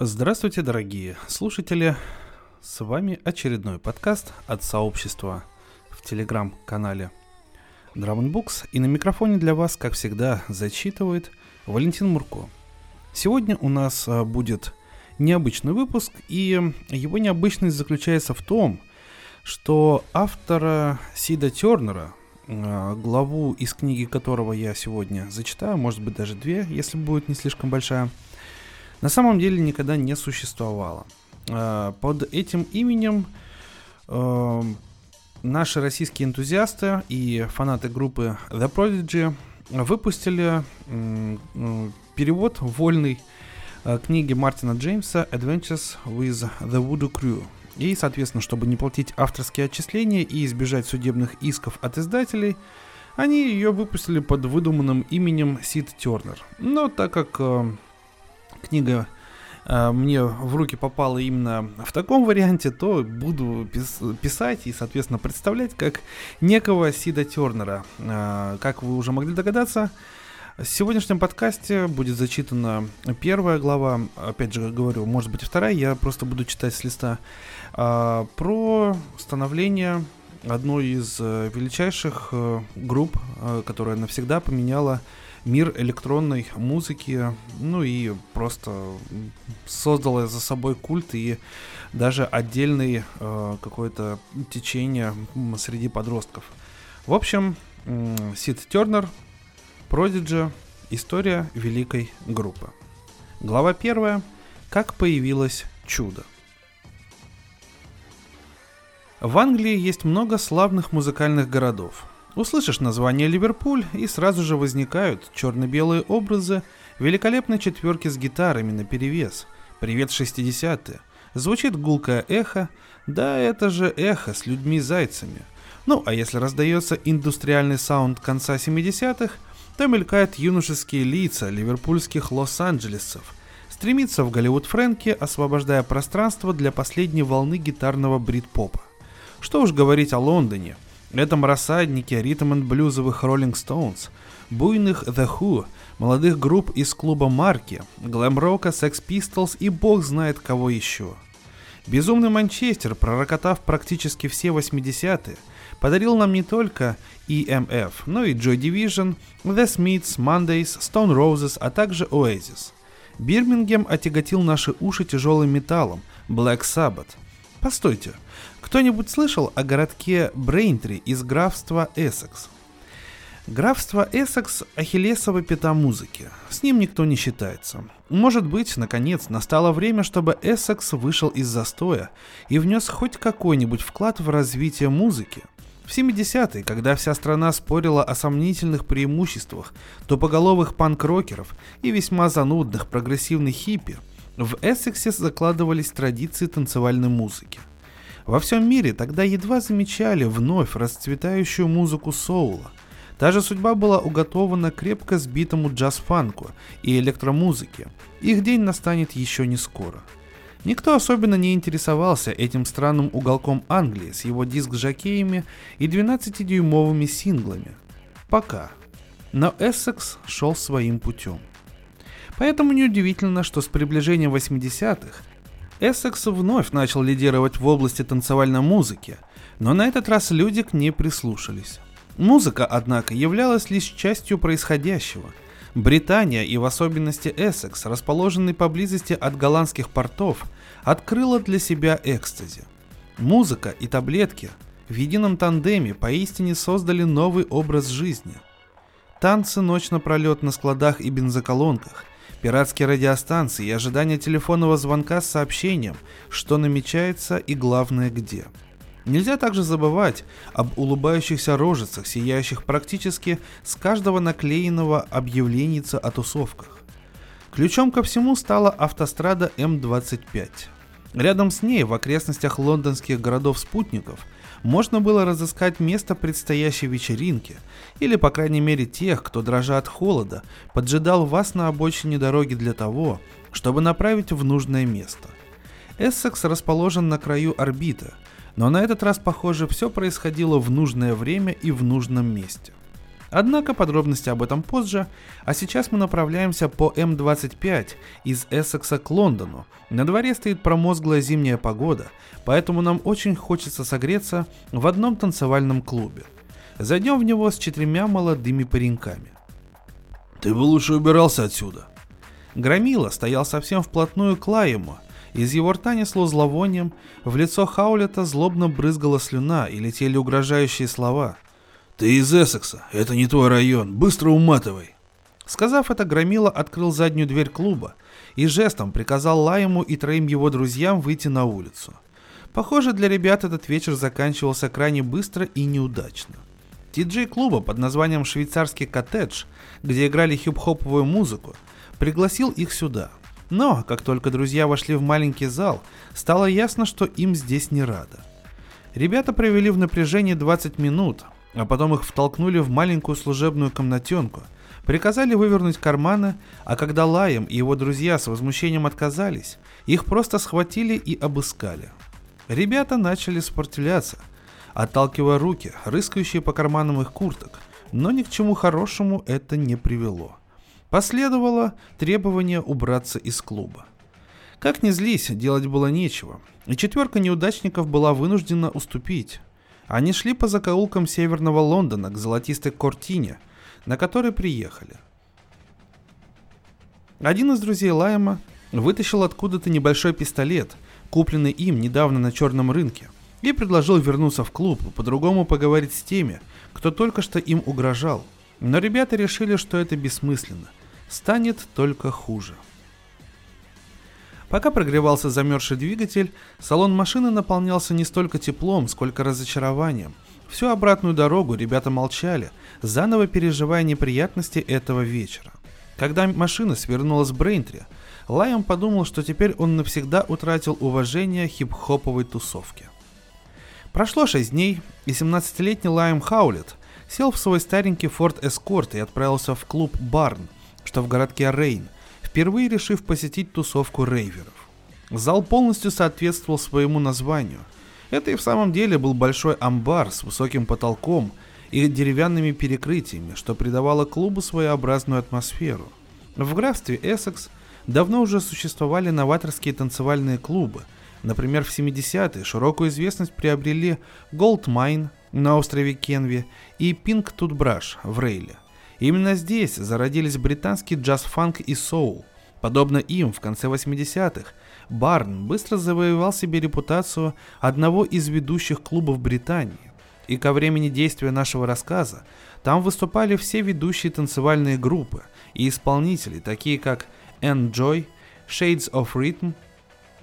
Здравствуйте, дорогие слушатели! С вами очередной подкаст от сообщества в телеграм-канале Drum Books. И на микрофоне для вас, как всегда, зачитывает Валентин Мурко. Сегодня у нас а, будет необычный выпуск, и его необычность заключается в том, что автора Сида Тернера, а, главу из книги которого я сегодня зачитаю, может быть даже две, если будет не слишком большая, на самом деле никогда не существовало. А, под этим именем наши российские энтузиасты и фанаты группы The Prodigy выпустили перевод вольный э, книги Мартина Джеймса Adventures with the Voodoo Crew. И, соответственно, чтобы не платить авторские отчисления и избежать судебных исков от издателей, они ее выпустили под выдуманным именем Сид Тернер. Но так как э, книга э, мне в руки попала именно в таком варианте, то буду пис- писать и, соответственно, представлять как некого Сида Тернера. Э, как вы уже могли догадаться, в сегодняшнем подкасте будет зачитана первая глава, опять же говорю, может быть вторая, я просто буду читать с листа, а, про становление одной из э, величайших э, групп, э, которая навсегда поменяла мир электронной музыки, ну и просто создала за собой культ и даже отдельный э, какое-то течение среди подростков. В общем, Сид Тернер Продиджи. История великой группы. Глава первая. Как появилось чудо. В Англии есть много славных музыкальных городов. Услышишь название Ливерпуль, и сразу же возникают черно-белые образы великолепной четверки с гитарами на перевес. Привет 60-е. Звучит гулкое эхо, да это же эхо с людьми-зайцами. Ну, а если раздается индустриальный саунд конца 70-х, то мелькают юношеские лица ливерпульских Лос-Анджелесцев, стремится в Голливуд Фрэнки, освобождая пространство для последней волны гитарного брит-попа. Что уж говорить о Лондоне, этом рассаднике ритм-н-блюзовых Rolling Stones, буйных The Who, молодых групп из клуба Марки, глэм-рока, Sex Pistols и бог знает кого еще. Безумный Манчестер, пророкотав практически все 80-е, подарил нам не только EMF, но и Joy Division, The Smiths, Mondays, Stone Roses, а также Oasis. Бирмингем отяготил наши уши тяжелым металлом, Black Sabbath. Постойте, кто-нибудь слышал о городке Брейнтри из графства Эссекс? Графство Эссекс – ахиллесова пята музыки. С ним никто не считается. Может быть, наконец, настало время, чтобы Эссекс вышел из застоя и внес хоть какой-нибудь вклад в развитие музыки – в 70-е, когда вся страна спорила о сомнительных преимуществах тупоголовых панк-рокеров и весьма занудных прогрессивных хиппи, в Эссексе закладывались традиции танцевальной музыки. Во всем мире тогда едва замечали вновь расцветающую музыку соула. Та же судьба была уготована крепко сбитому джаз-фанку и электромузыке. Их день настанет еще не скоро – Никто особенно не интересовался этим странным уголком Англии с его диск-жокеями и 12-дюймовыми синглами. Пока. Но Эссекс шел своим путем. Поэтому неудивительно, что с приближением 80-х Эссекс вновь начал лидировать в области танцевальной музыки, но на этот раз люди к ней прислушались. Музыка, однако, являлась лишь частью происходящего – Британия и в особенности Эссекс, расположенный поблизости от голландских портов, открыла для себя экстази. Музыка и таблетки в едином тандеме поистине создали новый образ жизни. Танцы ночь напролет на складах и бензоколонках, пиратские радиостанции и ожидание телефонного звонка с сообщением, что намечается и главное где – Нельзя также забывать об улыбающихся рожицах, сияющих практически с каждого наклеенного объявленийца о тусовках. Ключом ко всему стала автострада М25. Рядом с ней, в окрестностях лондонских городов-спутников, можно было разыскать место предстоящей вечеринки, или, по крайней мере, тех, кто, дрожа от холода, поджидал вас на обочине дороги для того, чтобы направить в нужное место. Эссекс расположен на краю орбиты – но на этот раз, похоже, все происходило в нужное время и в нужном месте. Однако подробности об этом позже, а сейчас мы направляемся по М25 из Эссекса к Лондону. На дворе стоит промозглая зимняя погода, поэтому нам очень хочется согреться в одном танцевальном клубе. Зайдем в него с четырьмя молодыми пареньками. «Ты бы лучше убирался отсюда», Громила стоял совсем вплотную к Лаему. Из его рта несло зловонием, в лицо Хаулета злобно брызгала слюна и летели угрожающие слова. «Ты из Эссекса, это не твой район, быстро уматывай!» Сказав это, Громила открыл заднюю дверь клуба и жестом приказал Лаему и троим его друзьям выйти на улицу. Похоже, для ребят этот вечер заканчивался крайне быстро и неудачно. Ти-джей клуба под названием «Швейцарский коттедж», где играли хип-хоповую музыку, пригласил их сюда. Но, как только друзья вошли в маленький зал, стало ясно, что им здесь не рада. Ребята провели в напряжении 20 минут, а потом их втолкнули в маленькую служебную комнатенку, приказали вывернуть карманы, а когда Лаем и его друзья с возмущением отказались, их просто схватили и обыскали. Ребята начали спортиляться, отталкивая руки, рыскающие по карманам их курток, но ни к чему хорошему это не привело. Последовало требование убраться из клуба. Как ни злись, делать было нечего, и четверка неудачников была вынуждена уступить. Они шли по закоулкам северного Лондона к золотистой кортине, на которой приехали. Один из друзей Лайма вытащил откуда-то небольшой пистолет, купленный им недавно на черном рынке, и предложил вернуться в клуб и по-другому поговорить с теми, кто только что им угрожал. Но ребята решили, что это бессмысленно станет только хуже. Пока прогревался замерзший двигатель, салон машины наполнялся не столько теплом, сколько разочарованием. Всю обратную дорогу ребята молчали, заново переживая неприятности этого вечера. Когда машина свернула с Брейнтри, Лайон подумал, что теперь он навсегда утратил уважение хип-хоповой тусовки. Прошло 6 дней, и 17-летний Лайм Хаулет сел в свой старенький Ford Escort и отправился в клуб Барн – что в городке Рейн, впервые решив посетить тусовку рейверов. Зал полностью соответствовал своему названию. Это и в самом деле был большой амбар с высоким потолком и деревянными перекрытиями, что придавало клубу своеобразную атмосферу. В графстве Эссекс давно уже существовали новаторские танцевальные клубы. Например, в 70-е широкую известность приобрели Gold Mine на острове Кенви и Pink Toothbrush в Рейле – Именно здесь зародились британский джаз-фанк и соул. Подобно им в конце 80-х, Барн быстро завоевал себе репутацию одного из ведущих клубов Британии. И ко времени действия нашего рассказа там выступали все ведущие танцевальные группы и исполнители, такие как Enjoy, Shades of Rhythm,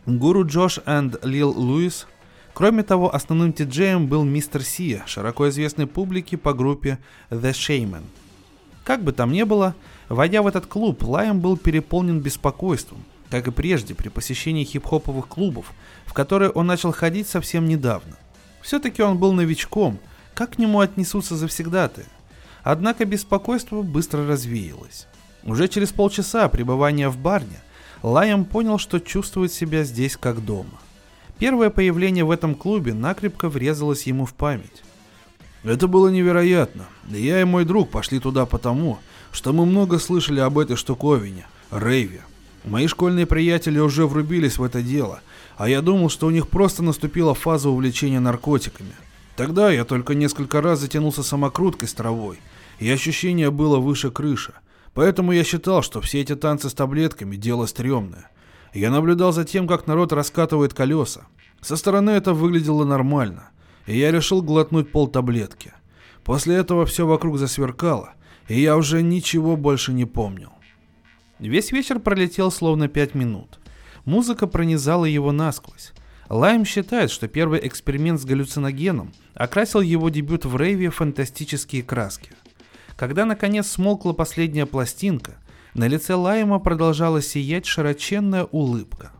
Guru Josh and Lil Lewis. Кроме того, основным диджеем был мистер Сия, широко известный публике по группе The Shaman – как бы там ни было, войдя в этот клуб, Лайм был переполнен беспокойством, как и прежде при посещении хип-хоповых клубов, в которые он начал ходить совсем недавно. Все-таки он был новичком, как к нему отнесутся завсегдаты? Однако беспокойство быстро развеялось. Уже через полчаса пребывания в барне Лайм понял, что чувствует себя здесь как дома. Первое появление в этом клубе накрепко врезалось ему в память. Это было невероятно. Я и мой друг пошли туда потому, что мы много слышали об этой штуковине, рейве. Мои школьные приятели уже врубились в это дело, а я думал, что у них просто наступила фаза увлечения наркотиками. Тогда я только несколько раз затянулся самокруткой с травой, и ощущение было выше крыши. Поэтому я считал, что все эти танцы с таблетками – дело стрёмное. Я наблюдал за тем, как народ раскатывает колеса. Со стороны это выглядело нормально и я решил глотнуть пол таблетки. После этого все вокруг засверкало, и я уже ничего больше не помнил. Весь вечер пролетел словно пять минут. Музыка пронизала его насквозь. Лайм считает, что первый эксперимент с галлюциногеном окрасил его дебют в рейве фантастические краски. Когда наконец смолкла последняя пластинка, на лице Лайма продолжала сиять широченная улыбка.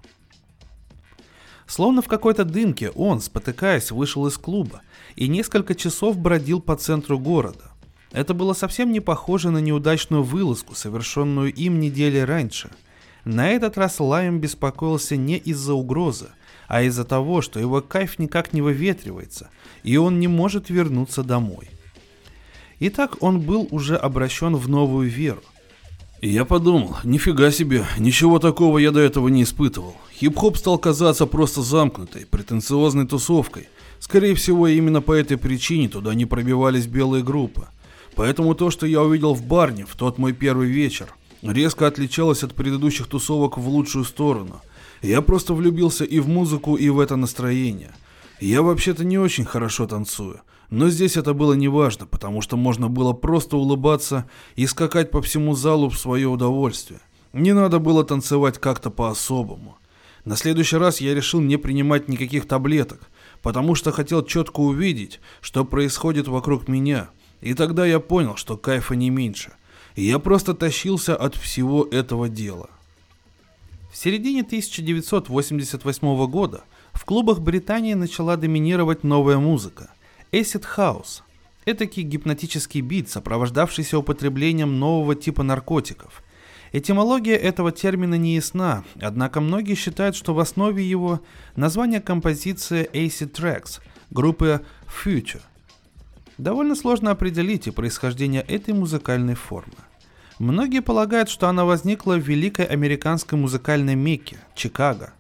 Словно в какой-то дымке он, спотыкаясь, вышел из клуба и несколько часов бродил по центру города. Это было совсем не похоже на неудачную вылазку, совершенную им недели раньше. На этот раз Лайм беспокоился не из-за угрозы, а из-за того, что его кайф никак не выветривается, и он не может вернуться домой. И так он был уже обращен в новую веру. Я подумал, нифига себе, ничего такого я до этого не испытывал. Хип-хоп стал казаться просто замкнутой, претенциозной тусовкой. Скорее всего, именно по этой причине туда не пробивались белые группы. Поэтому то, что я увидел в барне в тот мой первый вечер, резко отличалось от предыдущих тусовок в лучшую сторону. Я просто влюбился и в музыку, и в это настроение. Я вообще-то не очень хорошо танцую, но здесь это было неважно, потому что можно было просто улыбаться и скакать по всему залу в свое удовольствие. Не надо было танцевать как-то по-особому. На следующий раз я решил не принимать никаких таблеток, потому что хотел четко увидеть, что происходит вокруг меня – и тогда я понял, что кайфа не меньше. И я просто тащился от всего этого дела. В середине 1988 года в клубах Британии начала доминировать новая музыка – Acid House. Этакий гипнотический бит, сопровождавшийся употреблением нового типа наркотиков. Этимология этого термина не ясна, однако многие считают, что в основе его название композиции Acid Tracks группы Future – довольно сложно определить и происхождение этой музыкальной формы. Многие полагают, что она возникла в великой американской музыкальной Мекке, Чикаго.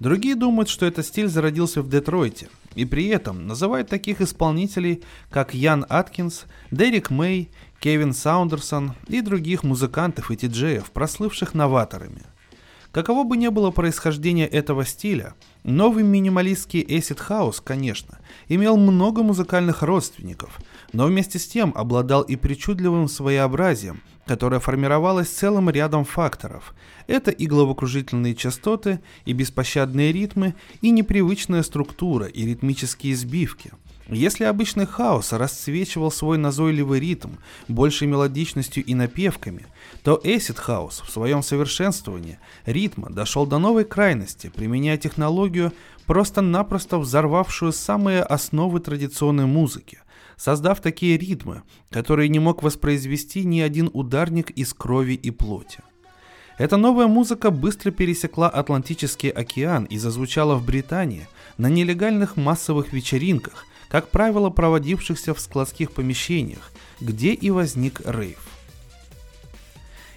Другие думают, что этот стиль зародился в Детройте, и при этом называют таких исполнителей, как Ян Аткинс, Дерек Мэй, Кевин Саундерсон и других музыкантов и диджеев, прослывших новаторами. Каково бы ни было происхождение этого стиля, новый минималистский Acid House, конечно, имел много музыкальных родственников, но вместе с тем обладал и причудливым своеобразием, которое формировалось целым рядом факторов. Это и головокружительные частоты, и беспощадные ритмы, и непривычная структура, и ритмические сбивки – если обычный хаос расцвечивал свой назойливый ритм большей мелодичностью и напевками, то Acid House в своем совершенствовании ритма дошел до новой крайности, применяя технологию, просто-напросто взорвавшую самые основы традиционной музыки, создав такие ритмы, которые не мог воспроизвести ни один ударник из крови и плоти. Эта новая музыка быстро пересекла Атлантический океан и зазвучала в Британии на нелегальных массовых вечеринках, как правило, проводившихся в складских помещениях, где и возник рейв.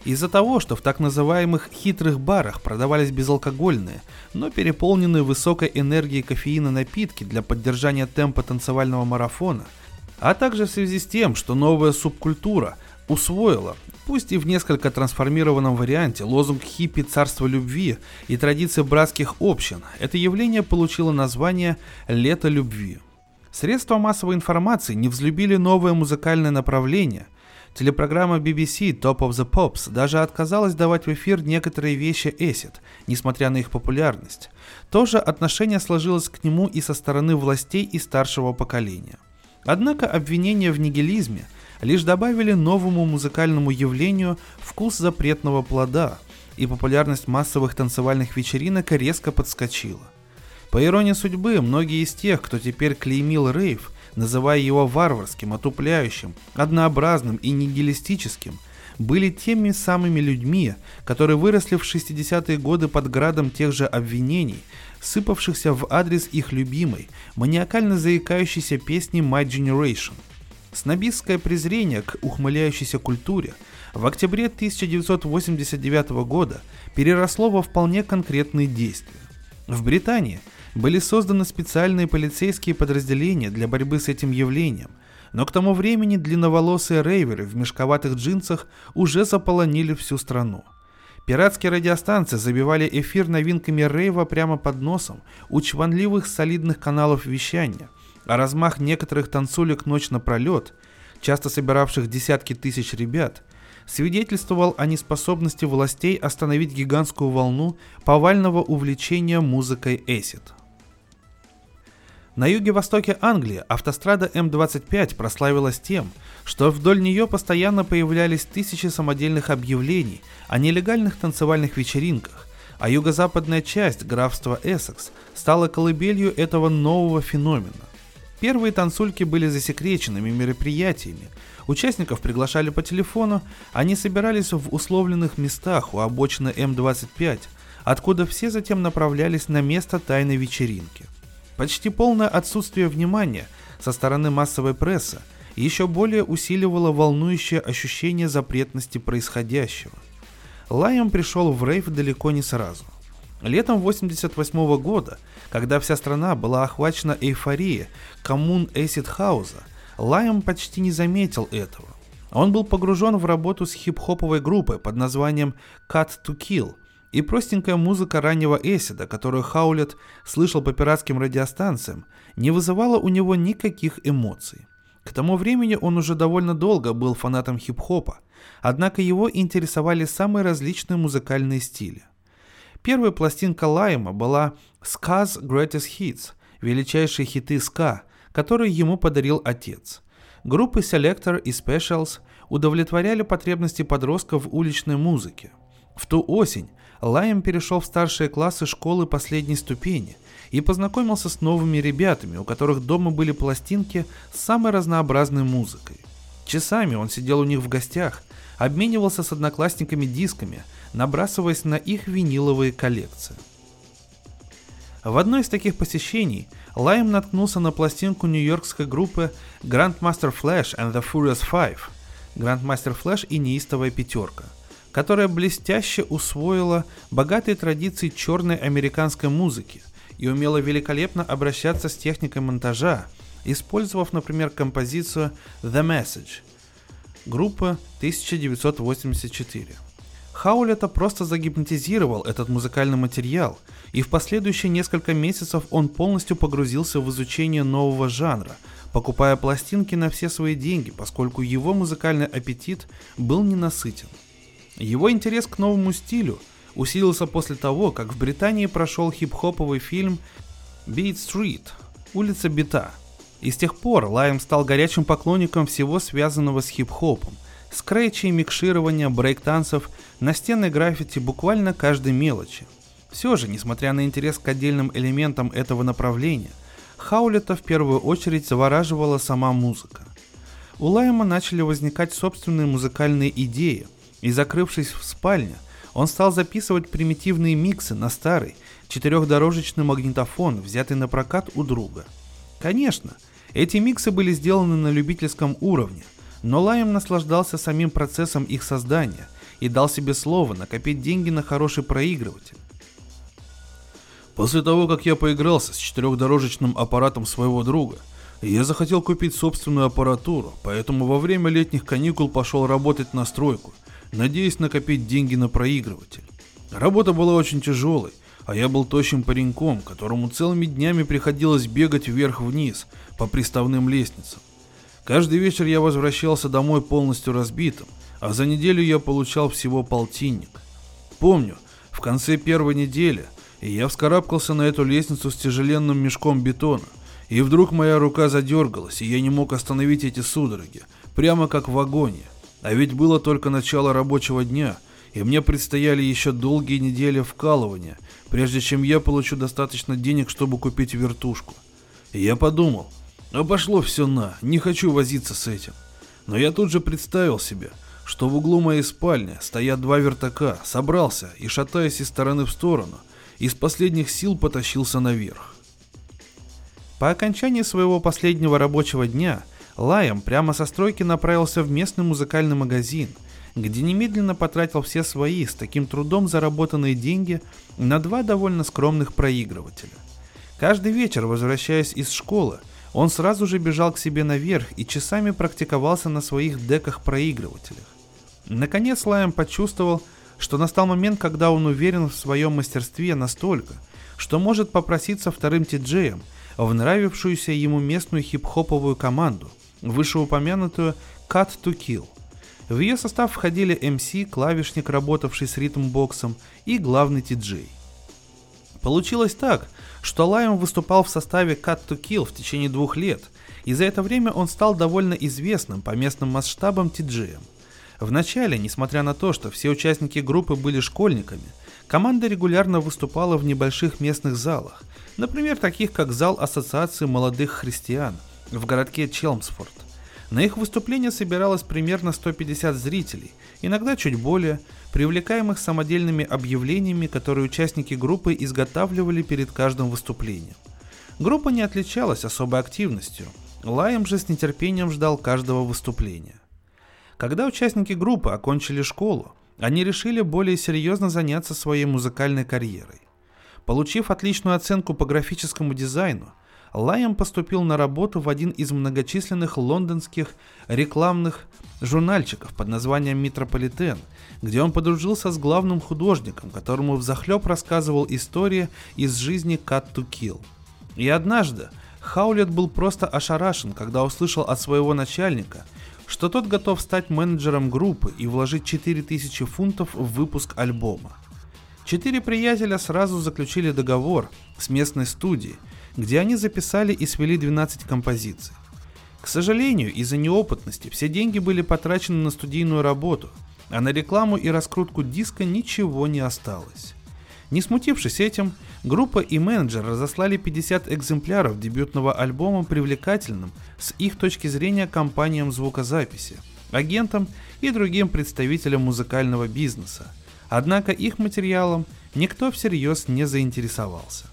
Из-за того, что в так называемых хитрых барах продавались безалкогольные, но переполненные высокой энергией кофеина напитки для поддержания темпа танцевального марафона, а также в связи с тем, что новая субкультура усвоила, пусть и в несколько трансформированном варианте, лозунг хиппи царства любви и традиции братских общин, это явление получило название «Лето любви». Средства массовой информации не взлюбили новое музыкальное направление. Телепрограмма BBC Top of the Pops даже отказалась давать в эфир некоторые вещи Acid, несмотря на их популярность. То же отношение сложилось к нему и со стороны властей и старшего поколения. Однако обвинения в нигилизме лишь добавили новому музыкальному явлению вкус запретного плода, и популярность массовых танцевальных вечеринок резко подскочила. По иронии судьбы, многие из тех, кто теперь клеймил рейв, называя его варварским, отупляющим, однообразным и нигилистическим, были теми самыми людьми, которые выросли в 60-е годы под градом тех же обвинений, сыпавшихся в адрес их любимой, маниакально заикающейся песни My Generation. Снобистское презрение к ухмыляющейся культуре в октябре 1989 года переросло во вполне конкретные действия. В Британии – были созданы специальные полицейские подразделения для борьбы с этим явлением, но к тому времени длинноволосые рейверы в мешковатых джинсах уже заполонили всю страну. Пиратские радиостанции забивали эфир новинками рейва прямо под носом у чванливых солидных каналов вещания, а размах некоторых танцулек ночь напролет, часто собиравших десятки тысяч ребят, свидетельствовал о неспособности властей остановить гигантскую волну повального увлечения музыкой Acid. На юге-востоке Англии автострада М25 прославилась тем, что вдоль нее постоянно появлялись тысячи самодельных объявлений о нелегальных танцевальных вечеринках, а юго-западная часть графства Эссекс стала колыбелью этого нового феномена. Первые танцульки были засекреченными мероприятиями, участников приглашали по телефону, они собирались в условленных местах у обочины М25, откуда все затем направлялись на место тайной вечеринки. Почти полное отсутствие внимания со стороны массовой прессы еще более усиливало волнующее ощущение запретности происходящего. Лайм пришел в рейв далеко не сразу. Летом 88 года, когда вся страна была охвачена эйфорией коммун Эсид Хауза, Лайм почти не заметил этого. Он был погружен в работу с хип-хоповой группой под названием Cut to Kill, и простенькая музыка раннего Эсида, которую Хаулет слышал по пиратским радиостанциям, не вызывала у него никаких эмоций. К тому времени он уже довольно долго был фанатом хип-хопа, однако его интересовали самые различные музыкальные стили. Первая пластинка Лайма была «Ska's Greatest Hits» – величайшие хиты ска, которые ему подарил отец. Группы Selector и Specials удовлетворяли потребности подростков в уличной музыке. В ту осень Лайм перешел в старшие классы школы последней ступени и познакомился с новыми ребятами, у которых дома были пластинки с самой разнообразной музыкой. Часами он сидел у них в гостях, обменивался с одноклассниками дисками, набрасываясь на их виниловые коллекции. В одно из таких посещений Лайм наткнулся на пластинку нью-йоркской группы Grandmaster Flash and the Furious Five, Grandmaster Flash и неистовая пятерка, которая блестяще усвоила богатые традиции черной американской музыки и умела великолепно обращаться с техникой монтажа, использовав, например, композицию The Message, группа 1984. Хаулета просто загипнотизировал этот музыкальный материал, и в последующие несколько месяцев он полностью погрузился в изучение нового жанра, покупая пластинки на все свои деньги, поскольку его музыкальный аппетит был ненасытен. Его интерес к новому стилю усилился после того, как в Британии прошел хип-хоповый фильм Beat Street – улица бита. И с тех пор Лайм стал горячим поклонником всего связанного с хип-хопом, скретчей, микширования, брейк-танцев, настенной граффити буквально каждой мелочи. Все же, несмотря на интерес к отдельным элементам этого направления, Хаулета в первую очередь завораживала сама музыка. У Лайма начали возникать собственные музыкальные идеи, и закрывшись в спальне, он стал записывать примитивные миксы на старый, четырехдорожечный магнитофон, взятый на прокат у друга. Конечно, эти миксы были сделаны на любительском уровне, но Лайм наслаждался самим процессом их создания и дал себе слово накопить деньги на хороший проигрыватель. После того, как я поигрался с четырехдорожечным аппаратом своего друга, я захотел купить собственную аппаратуру, поэтому во время летних каникул пошел работать на стройку, надеясь накопить деньги на проигрыватель. Работа была очень тяжелой, а я был тощим пареньком, которому целыми днями приходилось бегать вверх-вниз по приставным лестницам. Каждый вечер я возвращался домой полностью разбитым, а за неделю я получал всего полтинник. Помню, в конце первой недели я вскарабкался на эту лестницу с тяжеленным мешком бетона, и вдруг моя рука задергалась, и я не мог остановить эти судороги, прямо как в агоне. А ведь было только начало рабочего дня, и мне предстояли еще долгие недели вкалывания, прежде чем я получу достаточно денег, чтобы купить вертушку. И я подумал, Обошло все на, не хочу возиться с этим. Но я тут же представил себе, что в углу моей спальни стоят два вертака, собрался и, шатаясь из стороны в сторону, из последних сил потащился наверх. По окончании своего последнего рабочего дня Лайем прямо со стройки направился в местный музыкальный магазин, где немедленно потратил все свои с таким трудом заработанные деньги на два довольно скромных проигрывателя. Каждый вечер, возвращаясь из школы, он сразу же бежал к себе наверх и часами практиковался на своих деках-проигрывателях. Наконец Лайм почувствовал, что настал момент, когда он уверен в своем мастерстве настолько, что может попроситься вторым тиджеем в нравившуюся ему местную хип-хоповую команду, вышеупомянутую Cut to Kill. В ее состав входили MC, клавишник, работавший с ритм-боксом, и главный тиджей. Получилось так, что Лайм выступал в составе Cut to Kill в течение двух лет, и за это время он стал довольно известным по местным масштабам тиджеем. Вначале, несмотря на то, что все участники группы были школьниками, команда регулярно выступала в небольших местных залах, например, таких как зал Ассоциации молодых христиан в городке Челмсфорд. На их выступление собиралось примерно 150 зрителей, иногда чуть более, привлекаемых самодельными объявлениями, которые участники группы изготавливали перед каждым выступлением. Группа не отличалась особой активностью, Лайм же с нетерпением ждал каждого выступления. Когда участники группы окончили школу, они решили более серьезно заняться своей музыкальной карьерой. Получив отличную оценку по графическому дизайну, Лайм поступил на работу в один из многочисленных лондонских рекламных журнальчиков под названием «Метрополитен», где он подружился с главным художником, которому взахлеб рассказывал истории из жизни Cut to Kill. И однажды Хаулет был просто ошарашен, когда услышал от своего начальника, что тот готов стать менеджером группы и вложить 4000 фунтов в выпуск альбома. Четыре приятеля сразу заключили договор с местной студией, где они записали и свели 12 композиций. К сожалению, из-за неопытности все деньги были потрачены на студийную работу, а на рекламу и раскрутку диска ничего не осталось. Не смутившись этим, группа и менеджер разослали 50 экземпляров дебютного альбома привлекательным с их точки зрения компаниям звукозаписи, агентам и другим представителям музыкального бизнеса. Однако их материалом никто всерьез не заинтересовался.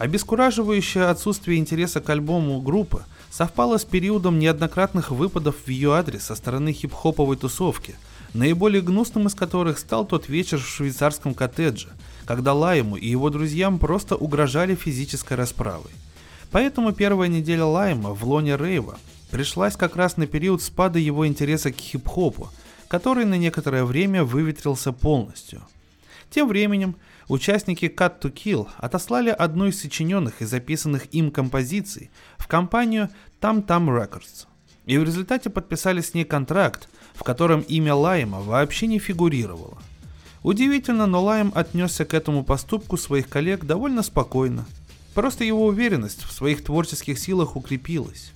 Обескураживающее отсутствие интереса к альбому группы совпало с периодом неоднократных выпадов в ее адрес со стороны хип-хоповой тусовки – наиболее гнусным из которых стал тот вечер в швейцарском коттедже, когда Лайму и его друзьям просто угрожали физической расправой. Поэтому первая неделя Лайма в лоне Рейва пришлась как раз на период спада его интереса к хип-хопу, который на некоторое время выветрился полностью. Тем временем участники Cut to Kill отослали одну из сочиненных и записанных им композиций в компанию Tam Tam Records. И в результате подписали с ней контракт, в котором имя Лайма вообще не фигурировало. Удивительно, но Лайм отнесся к этому поступку своих коллег довольно спокойно. Просто его уверенность в своих творческих силах укрепилась.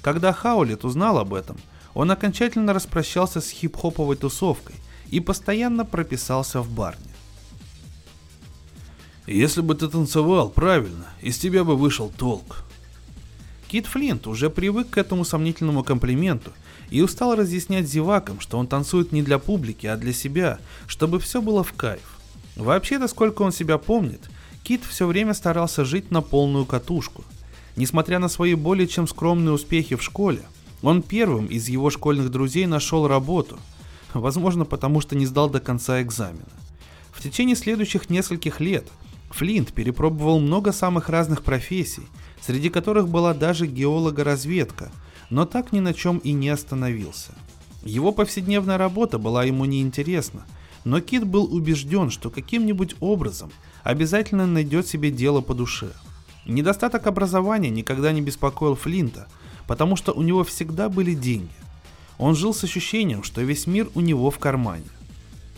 Когда Хаулет узнал об этом, он окончательно распрощался с хип-хоповой тусовкой и постоянно прописался в барне. «Если бы ты танцевал правильно, из тебя бы вышел толк». Кит Флинт уже привык к этому сомнительному комплименту и устал разъяснять зевакам, что он танцует не для публики, а для себя, чтобы все было в кайф. Вообще-то, сколько он себя помнит, Кит все время старался жить на полную катушку. Несмотря на свои более чем скромные успехи в школе, он первым из его школьных друзей нашел работу, возможно потому что не сдал до конца экзамена. В течение следующих нескольких лет Флинт перепробовал много самых разных профессий, среди которых была даже геологоразведка, но так ни на чем и не остановился. Его повседневная работа была ему неинтересна, но Кит был убежден, что каким-нибудь образом обязательно найдет себе дело по душе. Недостаток образования никогда не беспокоил Флинта, потому что у него всегда были деньги. Он жил с ощущением, что весь мир у него в кармане.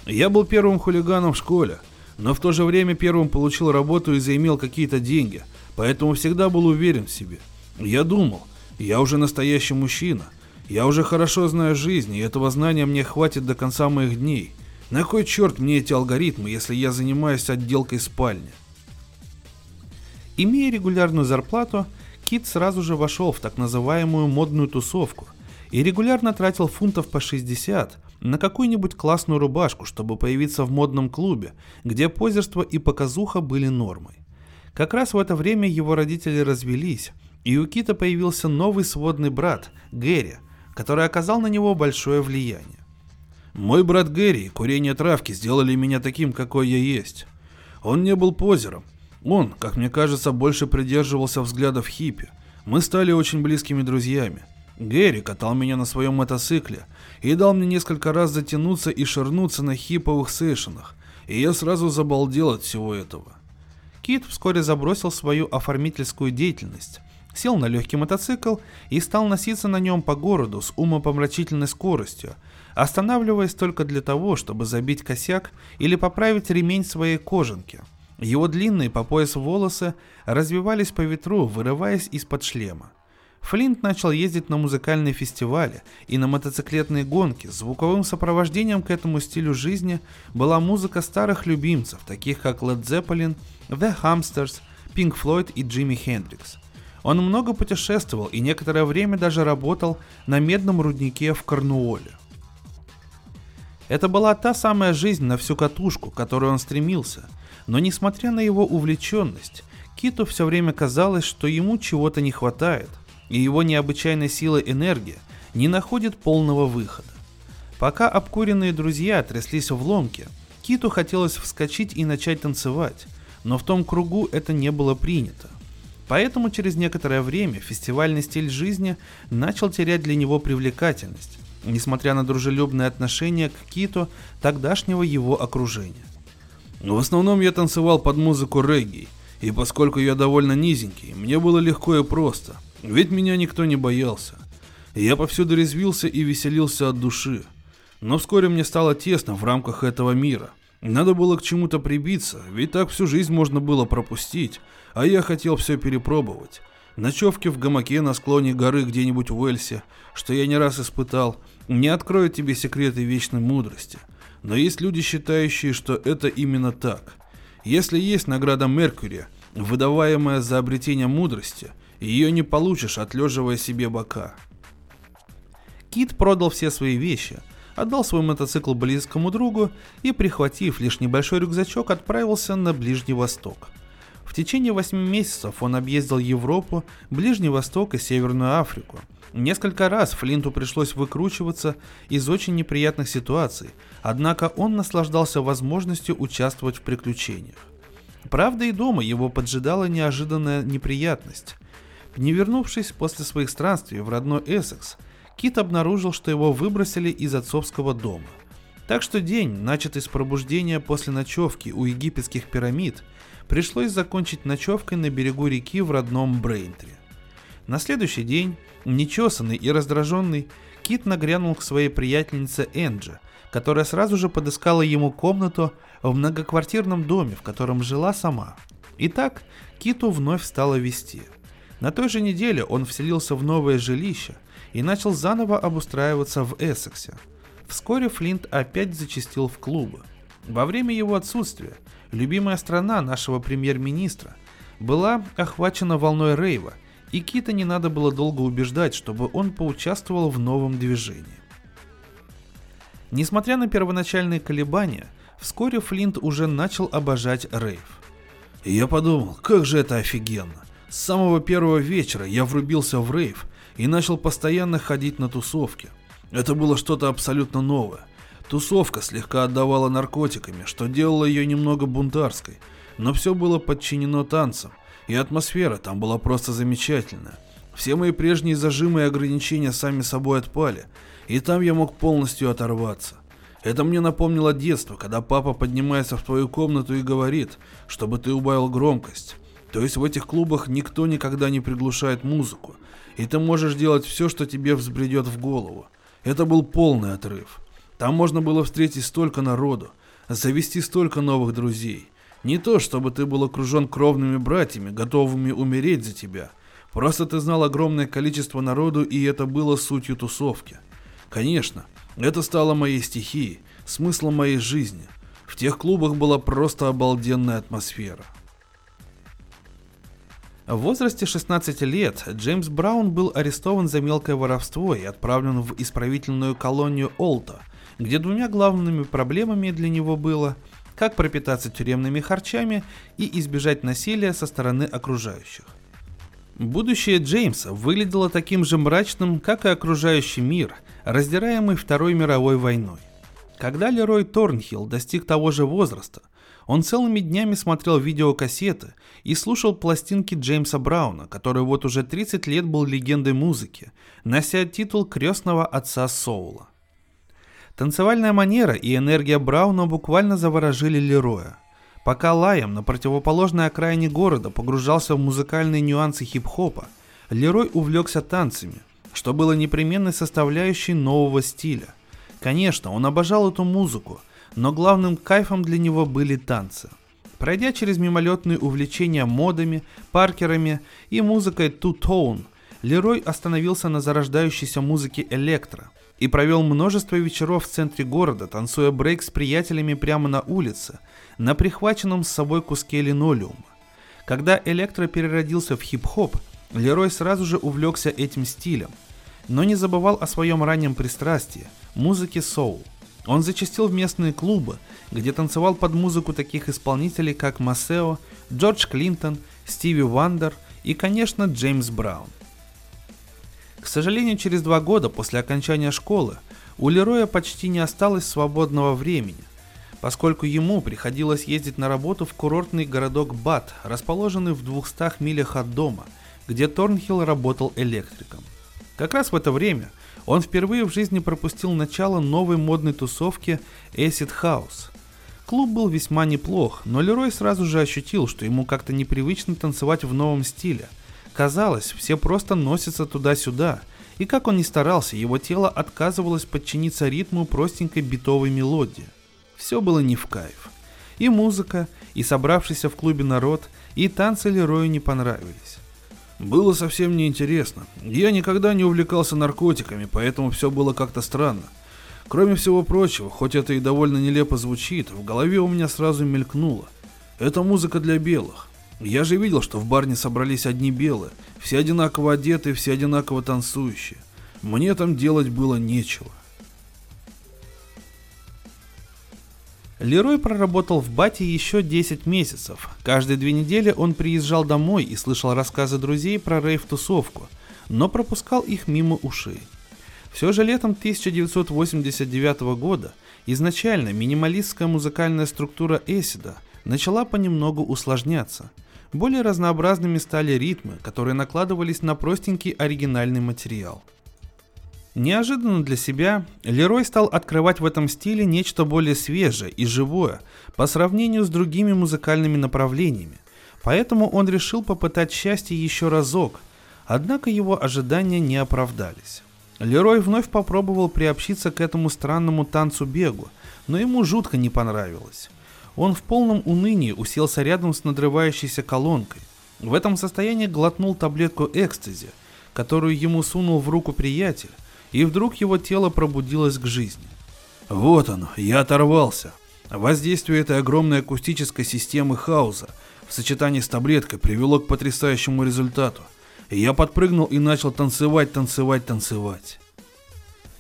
Я был первым хулиганом в школе, но в то же время первым получил работу и заимел какие-то деньги, поэтому всегда был уверен в себе. Я думал, я уже настоящий мужчина. Я уже хорошо знаю жизнь, и этого знания мне хватит до конца моих дней. На кой черт мне эти алгоритмы, если я занимаюсь отделкой спальни? Имея регулярную зарплату, Кит сразу же вошел в так называемую модную тусовку и регулярно тратил фунтов по 60 на какую-нибудь классную рубашку, чтобы появиться в модном клубе, где позерство и показуха были нормой. Как раз в это время его родители развелись, и у Кита появился новый сводный брат, Гэри, который оказал на него большое влияние. Мой брат Гэри и курение травки сделали меня таким, какой я есть. Он не был позером. Он, как мне кажется, больше придерживался взглядов хиппи. Мы стали очень близкими друзьями. Гэри катал меня на своем мотоцикле и дал мне несколько раз затянуться и ширнуться на хиповых сейшенах, и я сразу забалдел от всего этого. Кит вскоре забросил свою оформительскую деятельность сел на легкий мотоцикл и стал носиться на нем по городу с умопомрачительной скоростью, останавливаясь только для того, чтобы забить косяк или поправить ремень своей кожанки. Его длинные по пояс волосы развивались по ветру, вырываясь из-под шлема. Флинт начал ездить на музыкальные фестивали и на мотоциклетные гонки. Звуковым сопровождением к этому стилю жизни была музыка старых любимцев, таких как Led Zeppelin, The Hamsters, Pink Floyd и Джимми Хендрикс. Он много путешествовал и некоторое время даже работал на медном руднике в Корнуоле. Это была та самая жизнь на всю катушку, к которой он стремился, но несмотря на его увлеченность, Киту все время казалось, что ему чего-то не хватает, и его необычайная сила энергия не находит полного выхода. Пока обкуренные друзья тряслись в ломке, Киту хотелось вскочить и начать танцевать, но в том кругу это не было принято. Поэтому через некоторое время фестивальный стиль жизни начал терять для него привлекательность, несмотря на дружелюбное отношение к Киту тогдашнего его окружения. В основном я танцевал под музыку регги, и поскольку я довольно низенький, мне было легко и просто, ведь меня никто не боялся. Я повсюду резвился и веселился от души. Но вскоре мне стало тесно в рамках этого мира. Надо было к чему-то прибиться, ведь так всю жизнь можно было пропустить, а я хотел все перепробовать. Ночевки в гамаке на склоне горы где-нибудь в Уэльсе, что я не раз испытал, не откроют тебе секреты вечной мудрости – но есть люди, считающие, что это именно так. Если есть награда Меркурия, выдаваемая за обретение мудрости, ее не получишь, отлеживая себе бока. Кит продал все свои вещи, отдал свой мотоцикл близкому другу и, прихватив лишь небольшой рюкзачок, отправился на Ближний Восток. В течение восьми месяцев он объездил Европу, Ближний Восток и Северную Африку – Несколько раз Флинту пришлось выкручиваться из очень неприятных ситуаций, однако он наслаждался возможностью участвовать в приключениях. Правда и дома его поджидала неожиданная неприятность. Не вернувшись после своих странствий в родной Эссекс, Кит обнаружил, что его выбросили из отцовского дома. Так что день, начатый с пробуждения после ночевки у египетских пирамид, пришлось закончить ночевкой на берегу реки в родном Брейнтре. На следующий день Нечесанный и раздраженный, Кит нагрянул к своей приятельнице Энджи, которая сразу же подыскала ему комнату в многоквартирном доме, в котором жила сама. Итак, Киту вновь стало вести. На той же неделе он вселился в новое жилище и начал заново обустраиваться в Эссексе. Вскоре Флинт опять зачастил в клубы. Во время его отсутствия любимая страна нашего премьер-министра была охвачена волной рейва – и Кита не надо было долго убеждать, чтобы он поучаствовал в новом движении. Несмотря на первоначальные колебания, вскоре Флинт уже начал обожать рейв. я подумал, как же это офигенно. С самого первого вечера я врубился в рейв и начал постоянно ходить на тусовки. Это было что-то абсолютно новое. Тусовка слегка отдавала наркотиками, что делало ее немного бунтарской, но все было подчинено танцам, и атмосфера там была просто замечательная. Все мои прежние зажимы и ограничения сами собой отпали, и там я мог полностью оторваться. Это мне напомнило детство, когда папа поднимается в твою комнату и говорит, чтобы ты убавил громкость. То есть в этих клубах никто никогда не приглушает музыку, и ты можешь делать все, что тебе взбредет в голову. Это был полный отрыв. Там можно было встретить столько народу, завести столько новых друзей. Не то, чтобы ты был окружен кровными братьями, готовыми умереть за тебя. Просто ты знал огромное количество народу, и это было сутью тусовки. Конечно, это стало моей стихией, смыслом моей жизни. В тех клубах была просто обалденная атмосфера. В возрасте 16 лет Джеймс Браун был арестован за мелкое воровство и отправлен в исправительную колонию Олта, где двумя главными проблемами для него было – как пропитаться тюремными харчами и избежать насилия со стороны окружающих. Будущее Джеймса выглядело таким же мрачным, как и окружающий мир, раздираемый Второй мировой войной. Когда Лерой Торнхилл достиг того же возраста, он целыми днями смотрел видеокассеты и слушал пластинки Джеймса Брауна, который вот уже 30 лет был легендой музыки, нося титул крестного отца Соула. Танцевальная манера и энергия Брауна буквально заворожили Лероя. Пока Лайем на противоположной окраине города погружался в музыкальные нюансы хип-хопа, Лерой увлекся танцами, что было непременной составляющей нового стиля. Конечно, он обожал эту музыку, но главным кайфом для него были танцы. Пройдя через мимолетные увлечения модами, паркерами и музыкой Two Tone, Лерой остановился на зарождающейся музыке электро – и провел множество вечеров в центре города, танцуя брейк с приятелями прямо на улице, на прихваченном с собой куске линолеума. Когда электро переродился в хип-хоп, Лерой сразу же увлекся этим стилем, но не забывал о своем раннем пристрастии – музыке соул. Он зачастил в местные клубы, где танцевал под музыку таких исполнителей, как Масео, Джордж Клинтон, Стиви Вандер и, конечно, Джеймс Браун. К сожалению, через два года после окончания школы у Лероя почти не осталось свободного времени, поскольку ему приходилось ездить на работу в курортный городок Бат, расположенный в 200 милях от дома, где Торнхилл работал электриком. Как раз в это время он впервые в жизни пропустил начало новой модной тусовки Acid House. Клуб был весьма неплох, но Лерой сразу же ощутил, что ему как-то непривычно танцевать в новом стиле. Казалось, все просто носятся туда-сюда – и как он ни старался, его тело отказывалось подчиниться ритму простенькой битовой мелодии. Все было не в кайф. И музыка, и собравшийся в клубе народ, и танцы Лерою не понравились. Было совсем неинтересно. Я никогда не увлекался наркотиками, поэтому все было как-то странно. Кроме всего прочего, хоть это и довольно нелепо звучит, в голове у меня сразу мелькнуло. Это музыка для белых. Я же видел, что в барне собрались одни белые, все одинаково одетые, все одинаково танцующие. Мне там делать было нечего. Лерой проработал в Бате еще 10 месяцев. Каждые две недели он приезжал домой и слышал рассказы друзей про рейв-тусовку, но пропускал их мимо ушей. Все же летом 1989 года изначально минималистская музыкальная структура Эсида начала понемногу усложняться – более разнообразными стали ритмы, которые накладывались на простенький оригинальный материал. Неожиданно для себя, Лерой стал открывать в этом стиле нечто более свежее и живое по сравнению с другими музыкальными направлениями, поэтому он решил попытать счастье еще разок, однако его ожидания не оправдались. Лерой вновь попробовал приобщиться к этому странному танцу-бегу, но ему жутко не понравилось. Он в полном унынии уселся рядом с надрывающейся колонкой. В этом состоянии глотнул таблетку экстази, которую ему сунул в руку приятель, и вдруг его тело пробудилось к жизни. Вот оно, я оторвался. Воздействие этой огромной акустической системы хаоса в сочетании с таблеткой привело к потрясающему результату. я подпрыгнул и начал танцевать, танцевать, танцевать.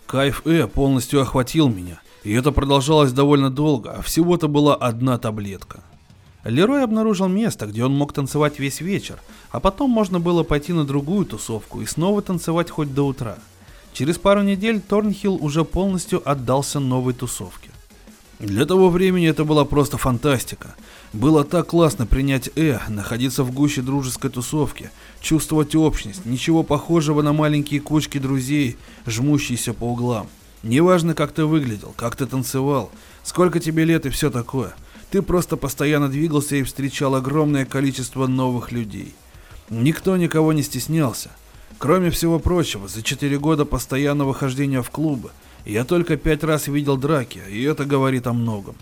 Кайф Э полностью охватил меня, и это продолжалось довольно долго, а всего-то была одна таблетка. Лерой обнаружил место, где он мог танцевать весь вечер, а потом можно было пойти на другую тусовку и снова танцевать хоть до утра. Через пару недель Торнхилл уже полностью отдался новой тусовке. Для того времени это была просто фантастика. Было так классно принять «э», находиться в гуще дружеской тусовки, чувствовать общность, ничего похожего на маленькие кучки друзей, жмущиеся по углам – Неважно, как ты выглядел, как ты танцевал, сколько тебе лет и все такое. Ты просто постоянно двигался и встречал огромное количество новых людей. Никто никого не стеснялся. Кроме всего прочего, за 4 года постоянного хождения в клубы, я только пять раз видел драки, и это говорит о многом.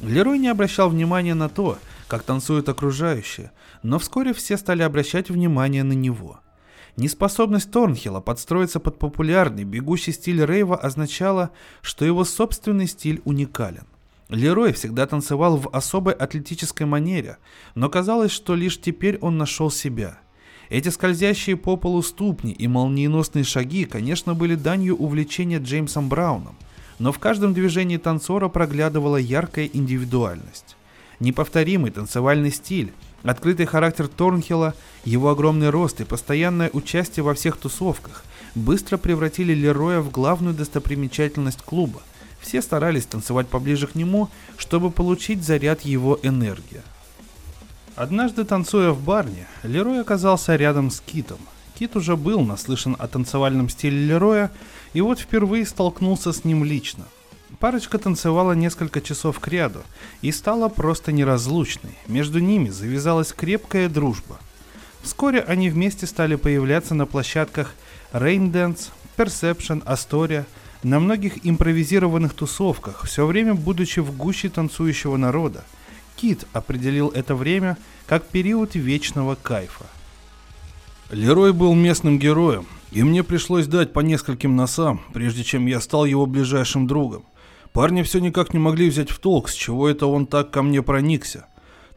Лерой не обращал внимания на то, как танцуют окружающие, но вскоре все стали обращать внимание на него – Неспособность Торнхилла подстроиться под популярный, бегущий стиль рейва означала, что его собственный стиль уникален. Лерой всегда танцевал в особой атлетической манере, но казалось, что лишь теперь он нашел себя. Эти скользящие по полу ступни и молниеносные шаги, конечно, были данью увлечения Джеймсом Брауном, но в каждом движении танцора проглядывала яркая индивидуальность. Неповторимый танцевальный стиль, Открытый характер Торнхилла, его огромный рост и постоянное участие во всех тусовках быстро превратили Лероя в главную достопримечательность клуба. Все старались танцевать поближе к нему, чтобы получить заряд его энергии. Однажды, танцуя в барне, Лерой оказался рядом с Китом. Кит уже был наслышан о танцевальном стиле Лероя, и вот впервые столкнулся с ним лично – Парочка танцевала несколько часов к ряду и стала просто неразлучной. Между ними завязалась крепкая дружба. Вскоре они вместе стали появляться на площадках Rain Dance, Perception, Astoria, на многих импровизированных тусовках, все время будучи в гуще танцующего народа. Кит определил это время как период вечного кайфа. Лерой был местным героем, и мне пришлось дать по нескольким носам, прежде чем я стал его ближайшим другом. Парни все никак не могли взять в толк, с чего это он так ко мне проникся.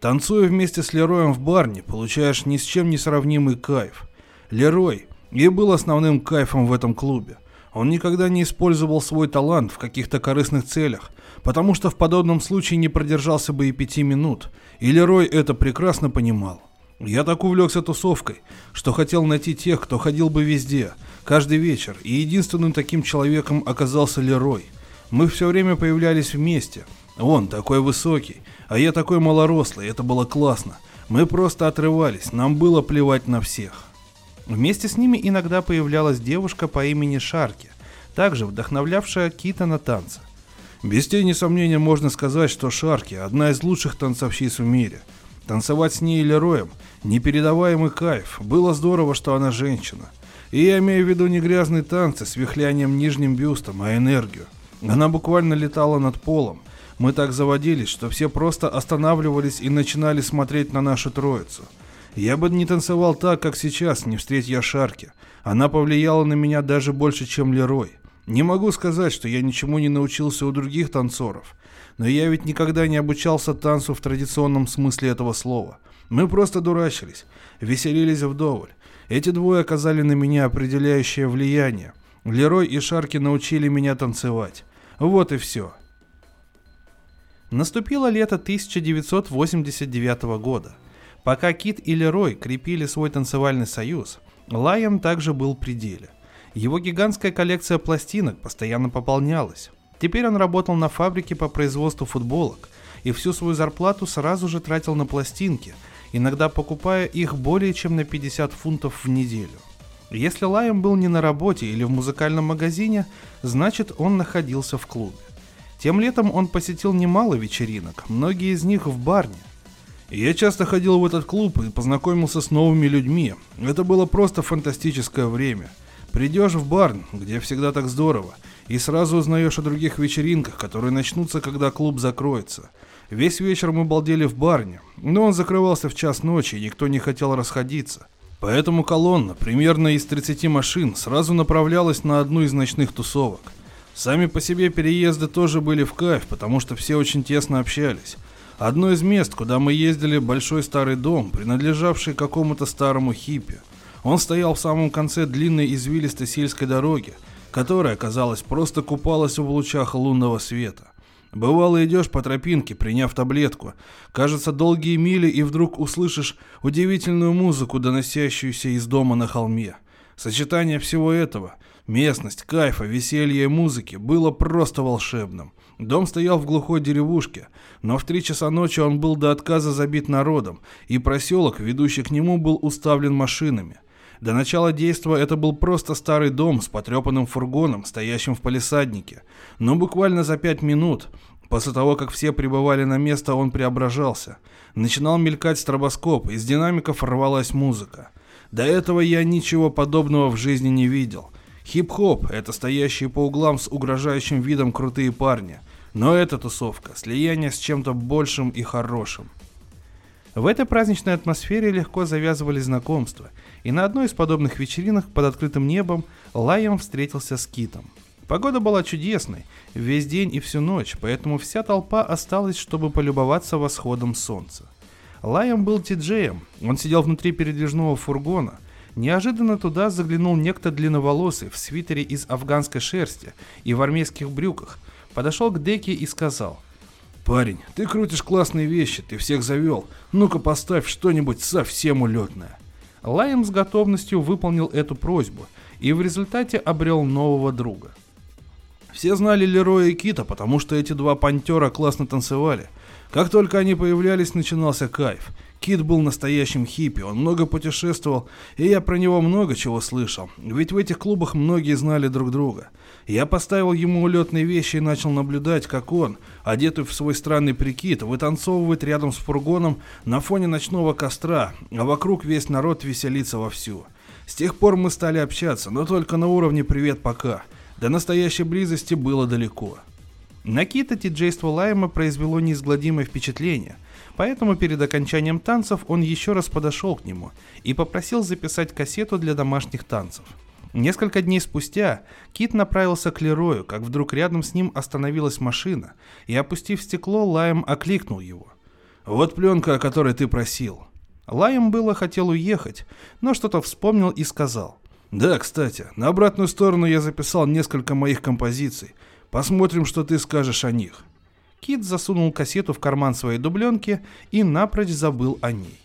Танцуя вместе с Лероем в барне, получаешь ни с чем не сравнимый кайф. Лерой и был основным кайфом в этом клубе. Он никогда не использовал свой талант в каких-то корыстных целях, потому что в подобном случае не продержался бы и пяти минут, и Лерой это прекрасно понимал. Я так увлекся тусовкой, что хотел найти тех, кто ходил бы везде, каждый вечер, и единственным таким человеком оказался Лерой. Мы все время появлялись вместе. Он такой высокий, а я такой малорослый, это было классно. Мы просто отрывались, нам было плевать на всех. Вместе с ними иногда появлялась девушка по имени Шарки, также вдохновлявшая Кита на танцы. Без тени сомнения можно сказать, что Шарки – одна из лучших танцовщиц в мире. Танцевать с ней или Роем – непередаваемый кайф. Было здорово, что она женщина. И я имею в виду не грязные танцы с вихлянием нижним бюстом, а энергию. Она буквально летала над полом, мы так заводились, что все просто останавливались и начинали смотреть на нашу троицу. Я бы не танцевал так, как сейчас, не встреть я Шарки. Она повлияла на меня даже больше, чем Лерой. Не могу сказать, что я ничему не научился у других танцоров, но я ведь никогда не обучался танцу в традиционном смысле этого слова. Мы просто дурачились, веселились вдоволь. Эти двое оказали на меня определяющее влияние. Лерой и Шарки научили меня танцевать. Вот и все. Наступило лето 1989 года. Пока Кит и Лерой крепили свой танцевальный союз, Лайем также был при деле. Его гигантская коллекция пластинок постоянно пополнялась. Теперь он работал на фабрике по производству футболок и всю свою зарплату сразу же тратил на пластинки, иногда покупая их более чем на 50 фунтов в неделю. Если Лайем был не на работе или в музыкальном магазине, значит он находился в клубе. Тем летом он посетил немало вечеринок, многие из них в барне. Я часто ходил в этот клуб и познакомился с новыми людьми. Это было просто фантастическое время. Придешь в барн, где всегда так здорово, и сразу узнаешь о других вечеринках, которые начнутся, когда клуб закроется. Весь вечер мы балдели в барне, но он закрывался в час ночи, и никто не хотел расходиться. Поэтому колонна, примерно из 30 машин, сразу направлялась на одну из ночных тусовок. Сами по себе переезды тоже были в кайф, потому что все очень тесно общались. Одно из мест, куда мы ездили, большой старый дом, принадлежавший какому-то старому хиппи. Он стоял в самом конце длинной извилистой сельской дороги, которая, казалось, просто купалась в лучах лунного света. Бывало, идешь по тропинке, приняв таблетку. Кажется, долгие мили, и вдруг услышишь удивительную музыку, доносящуюся из дома на холме. Сочетание всего этого – Местность, кайфа, веселья и музыки было просто волшебным. Дом стоял в глухой деревушке, но в три часа ночи он был до отказа забит народом, и проселок, ведущий к нему, был уставлен машинами. До начала действа это был просто старый дом с потрепанным фургоном, стоящим в палисаднике. Но буквально за пять минут, после того, как все прибывали на место, он преображался. Начинал мелькать стробоскоп, из динамиков рвалась музыка. До этого я ничего подобного в жизни не видел. Хип-хоп – это стоящие по углам с угрожающим видом крутые парни. Но эта тусовка – слияние с чем-то большим и хорошим. В этой праздничной атмосфере легко завязывали знакомства, и на одной из подобных вечеринок под открытым небом Лайем встретился с Китом. Погода была чудесной, весь день и всю ночь, поэтому вся толпа осталась, чтобы полюбоваться восходом солнца. Лайем был тиджеем, он сидел внутри передвижного фургона – Неожиданно туда заглянул некто длинноволосый в свитере из афганской шерсти и в армейских брюках. Подошел к Деке и сказал. «Парень, ты крутишь классные вещи, ты всех завел. Ну-ка поставь что-нибудь совсем улетное». Лайм с готовностью выполнил эту просьбу и в результате обрел нового друга. Все знали Лероя и Кита, потому что эти два пантера классно танцевали. Как только они появлялись, начинался кайф. Кит был настоящим хиппи, он много путешествовал, и я про него много чего слышал, ведь в этих клубах многие знали друг друга. Я поставил ему улетные вещи и начал наблюдать, как он, одетый в свой странный прикид, вытанцовывает рядом с фургоном на фоне ночного костра, а вокруг весь народ веселится вовсю. С тех пор мы стали общаться, но только на уровне «привет, пока». До настоящей близости было далеко. На Кита тиджейство Лайма произвело неизгладимое впечатление, поэтому перед окончанием танцев он еще раз подошел к нему и попросил записать кассету для домашних танцев. Несколько дней спустя Кит направился к Лерою, как вдруг рядом с ним остановилась машина, и, опустив стекло, Лайм окликнул его. «Вот пленка, о которой ты просил». Лайм было хотел уехать, но что-то вспомнил и сказал. Да, кстати, на обратную сторону я записал несколько моих композиций. Посмотрим, что ты скажешь о них. Кит засунул кассету в карман своей дубленки и напрочь забыл о ней.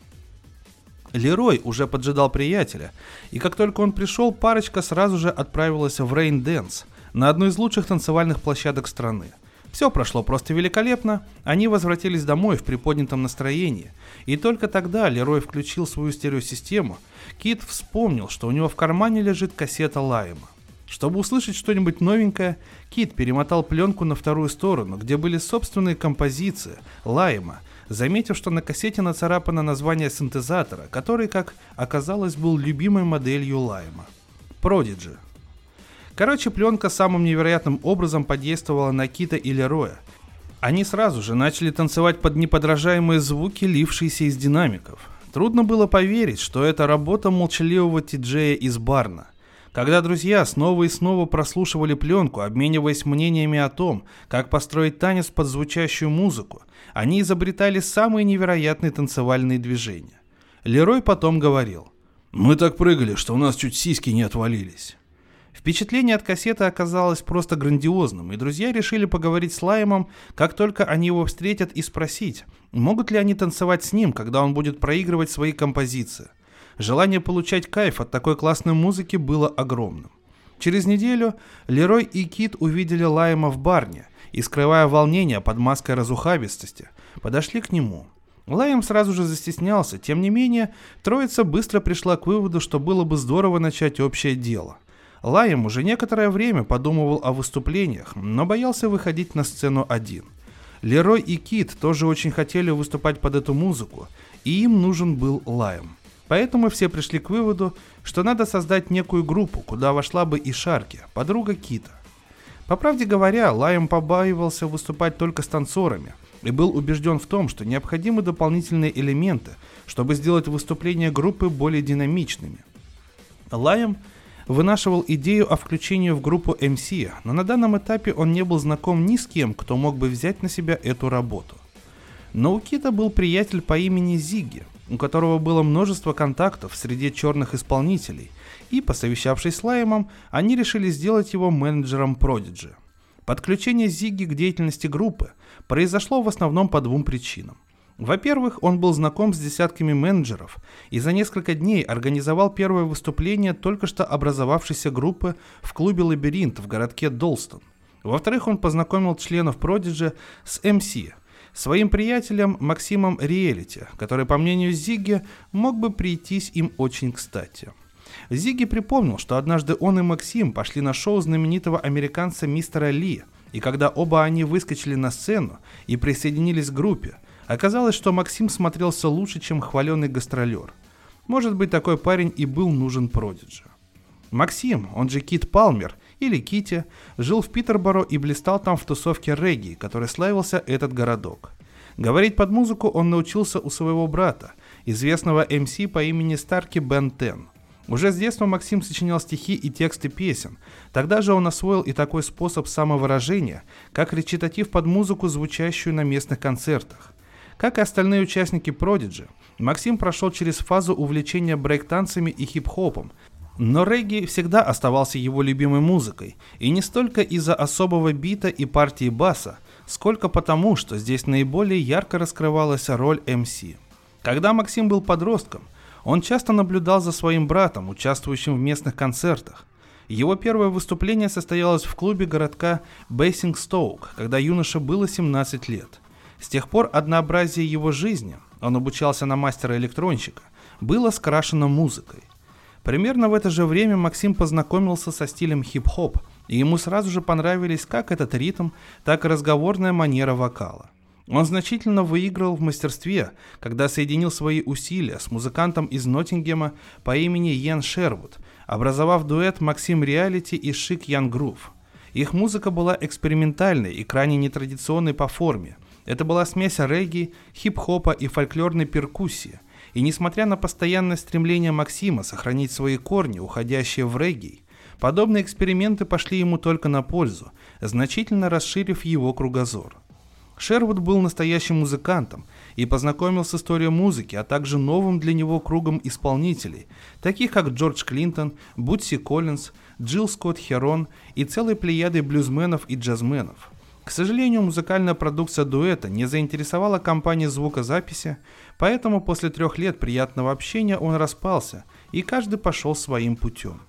Лерой уже поджидал приятеля, и как только он пришел, парочка сразу же отправилась в Rain Dance, на одну из лучших танцевальных площадок страны. Все прошло просто великолепно, они возвратились домой в приподнятом настроении, и только тогда Лерой включил свою стереосистему, Кит вспомнил, что у него в кармане лежит кассета Лайма. Чтобы услышать что-нибудь новенькое, Кит перемотал пленку на вторую сторону, где были собственные композиции Лайма, заметив, что на кассете нацарапано название синтезатора, который, как оказалось, был любимой моделью Лайма. Продиджи. Короче, пленка самым невероятным образом подействовала на Кита и Лероя. Они сразу же начали танцевать под неподражаемые звуки, лившиеся из динамиков. Трудно было поверить, что это работа молчаливого тиджея из Барна. Когда друзья снова и снова прослушивали пленку, обмениваясь мнениями о том, как построить танец под звучащую музыку, они изобретали самые невероятные танцевальные движения. Лерой потом говорил, «Мы так прыгали, что у нас чуть сиськи не отвалились». Впечатление от кассеты оказалось просто грандиозным, и друзья решили поговорить с Лаймом, как только они его встретят, и спросить, могут ли они танцевать с ним, когда он будет проигрывать свои композиции – Желание получать кайф от такой классной музыки было огромным. Через неделю Лерой и Кит увидели Лайма в барне и, скрывая волнение под маской разухабистости, подошли к нему. Лайм сразу же застеснялся, тем не менее, троица быстро пришла к выводу, что было бы здорово начать общее дело. Лайм уже некоторое время подумывал о выступлениях, но боялся выходить на сцену один. Лерой и Кит тоже очень хотели выступать под эту музыку, и им нужен был Лайм. Поэтому все пришли к выводу, что надо создать некую группу, куда вошла бы и Шарки, подруга Кита. По правде говоря, Лайм побаивался выступать только с танцорами и был убежден в том, что необходимы дополнительные элементы, чтобы сделать выступления группы более динамичными. Лайм вынашивал идею о включении в группу MC, но на данном этапе он не был знаком ни с кем, кто мог бы взять на себя эту работу. Но у Кита был приятель по имени Зиги, у которого было множество контактов среди черных исполнителей, и, посовещавшись с Лаймом, они решили сделать его менеджером Prodigy. Подключение Зиги к деятельности группы произошло в основном по двум причинам. Во-первых, он был знаком с десятками менеджеров и за несколько дней организовал первое выступление только что образовавшейся группы в клубе «Лабиринт» в городке Долстон. Во-вторых, он познакомил членов Prodigy с MC, своим приятелем Максимом Риэлити, который, по мнению Зиги, мог бы прийтись им очень кстати. Зиги припомнил, что однажды он и Максим пошли на шоу знаменитого американца мистера Ли, и когда оба они выскочили на сцену и присоединились к группе, оказалось, что Максим смотрелся лучше, чем хваленый гастролер. Может быть, такой парень и был нужен Продиджи. Максим, он же Кит Палмер, или Кити, жил в Питерборо и блистал там в тусовке регги, которой славился этот городок. Говорить под музыку он научился у своего брата, известного МС по имени Старки Бен Тен. Уже с детства Максим сочинял стихи и тексты песен. Тогда же он освоил и такой способ самовыражения, как речитатив под музыку, звучащую на местных концертах. Как и остальные участники Prodigy, Максим прошел через фазу увлечения брейк-танцами и хип-хопом, но регги всегда оставался его любимой музыкой, и не столько из-за особого бита и партии баса, сколько потому, что здесь наиболее ярко раскрывалась роль MC. Когда Максим был подростком, он часто наблюдал за своим братом, участвующим в местных концертах. Его первое выступление состоялось в клубе городка Бейсингстоук, когда юноше было 17 лет. С тех пор однообразие его жизни, он обучался на мастера-электронщика, было скрашено музыкой. Примерно в это же время Максим познакомился со стилем хип-хоп, и ему сразу же понравились как этот ритм, так и разговорная манера вокала. Он значительно выиграл в мастерстве, когда соединил свои усилия с музыкантом из Ноттингема по имени Йен Шервуд, образовав дуэт Максим Реалити и Шик Ян Грув. Их музыка была экспериментальной и крайне нетрадиционной по форме. Это была смесь регги, хип-хопа и фольклорной перкуссии – и несмотря на постоянное стремление Максима сохранить свои корни, уходящие в регги, подобные эксперименты пошли ему только на пользу, значительно расширив его кругозор. Шервуд был настоящим музыкантом и познакомил с историей музыки, а также новым для него кругом исполнителей, таких как Джордж Клинтон, Бутси Коллинз, Джилл Скотт Херон и целой плеядой блюзменов и джазменов. К сожалению, музыкальная продукция дуэта не заинтересовала компанию звукозаписи, поэтому после трех лет приятного общения он распался, и каждый пошел своим путем.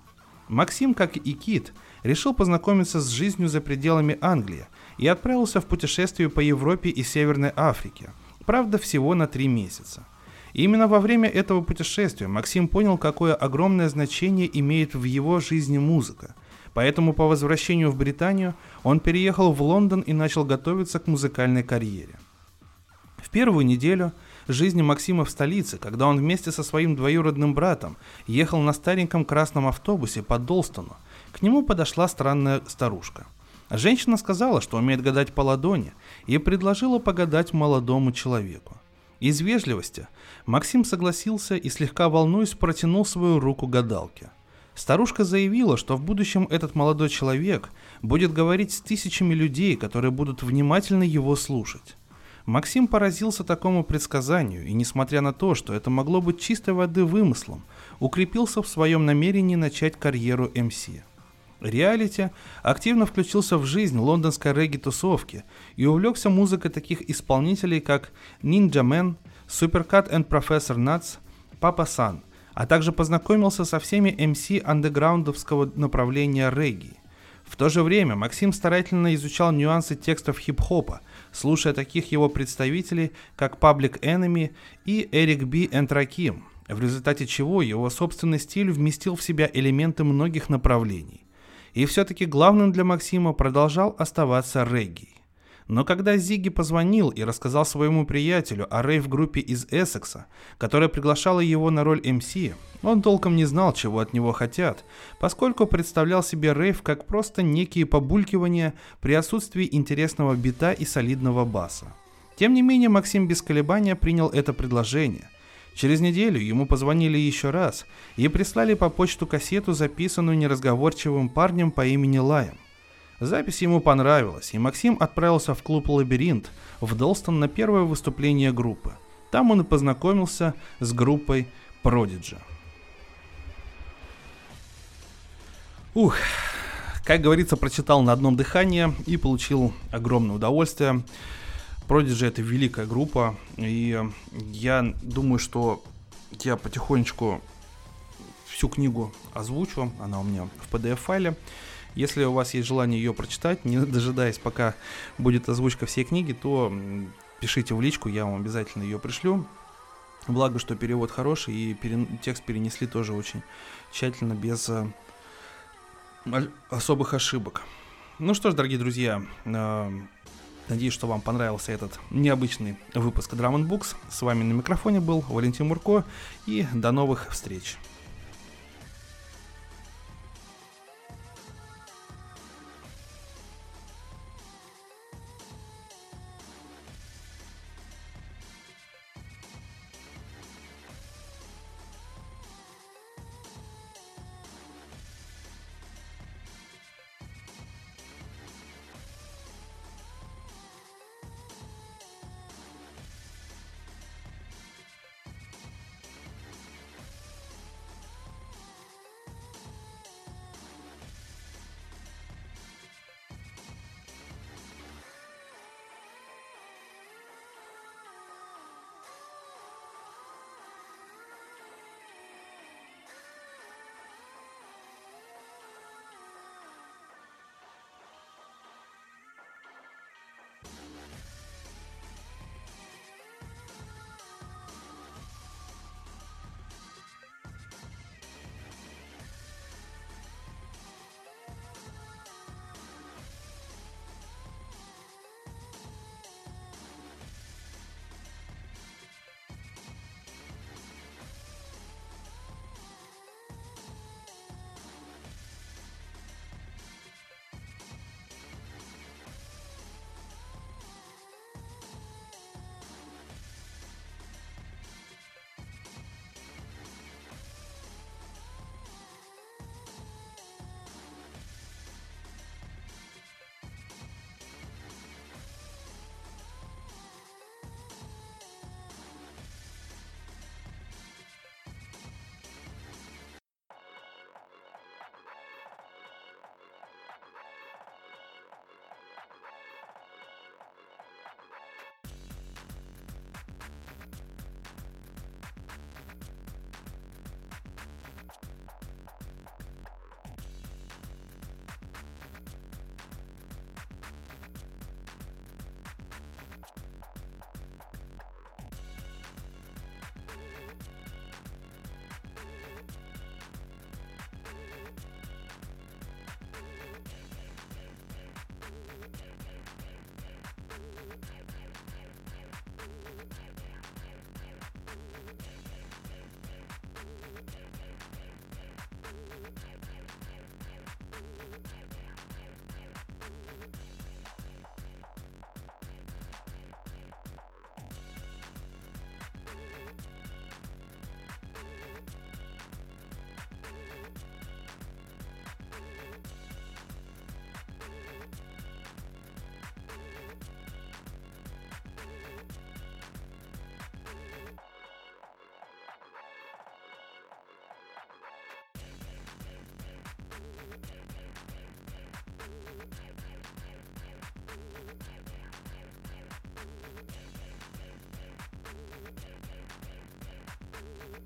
Максим, как и Кит, решил познакомиться с жизнью за пределами Англии и отправился в путешествие по Европе и Северной Африке, правда всего на три месяца. И именно во время этого путешествия Максим понял, какое огромное значение имеет в его жизни музыка – Поэтому по возвращению в Британию он переехал в Лондон и начал готовиться к музыкальной карьере. В первую неделю жизни Максима в столице, когда он вместе со своим двоюродным братом ехал на стареньком красном автобусе по Долстону, к нему подошла странная старушка. Женщина сказала, что умеет гадать по ладони, и предложила погадать молодому человеку. Из вежливости Максим согласился и слегка волнуясь протянул свою руку гадалке – Старушка заявила, что в будущем этот молодой человек будет говорить с тысячами людей, которые будут внимательно его слушать. Максим поразился такому предсказанию и, несмотря на то, что это могло быть чистой воды вымыслом, укрепился в своем намерении начать карьеру МС. Реалити активно включился в жизнь лондонской регги-тусовки и увлекся музыкой таких исполнителей, как Ninja Man, Supercat and Professor Nuts, Papa San – а также познакомился со всеми MC андеграундовского направления регги. В то же время Максим старательно изучал нюансы текстов хип-хопа, слушая таких его представителей, как Public Enemy и Эрик Би Энтраким, в результате чего его собственный стиль вместил в себя элементы многих направлений. И все-таки главным для Максима продолжал оставаться регги. Но когда Зиги позвонил и рассказал своему приятелю о рейв-группе из Эссекса, которая приглашала его на роль МС, он толком не знал, чего от него хотят, поскольку представлял себе рейв как просто некие побулькивания при отсутствии интересного бита и солидного баса. Тем не менее, Максим без колебания принял это предложение. Через неделю ему позвонили еще раз и прислали по почту кассету, записанную неразговорчивым парнем по имени Лаем. Запись ему понравилась, и Максим отправился в клуб «Лабиринт» в Долстон на первое выступление группы. Там он и познакомился с группой Продиджи. Ух, как говорится, прочитал на одном дыхании и получил огромное удовольствие. Продиджи это великая группа, и я думаю, что я потихонечку всю книгу озвучу, она у меня в PDF-файле. Если у вас есть желание ее прочитать, не дожидаясь, пока будет озвучка всей книги, то пишите в личку, я вам обязательно ее пришлю. Благо, что перевод хороший и пере... текст перенесли тоже очень тщательно, без э, особых ошибок. Ну что ж, дорогие друзья, э, надеюсь, что вам понравился этот необычный выпуск Drum Books. С вами на микрофоне был Валентин Мурко, и до новых встреч. Thank you.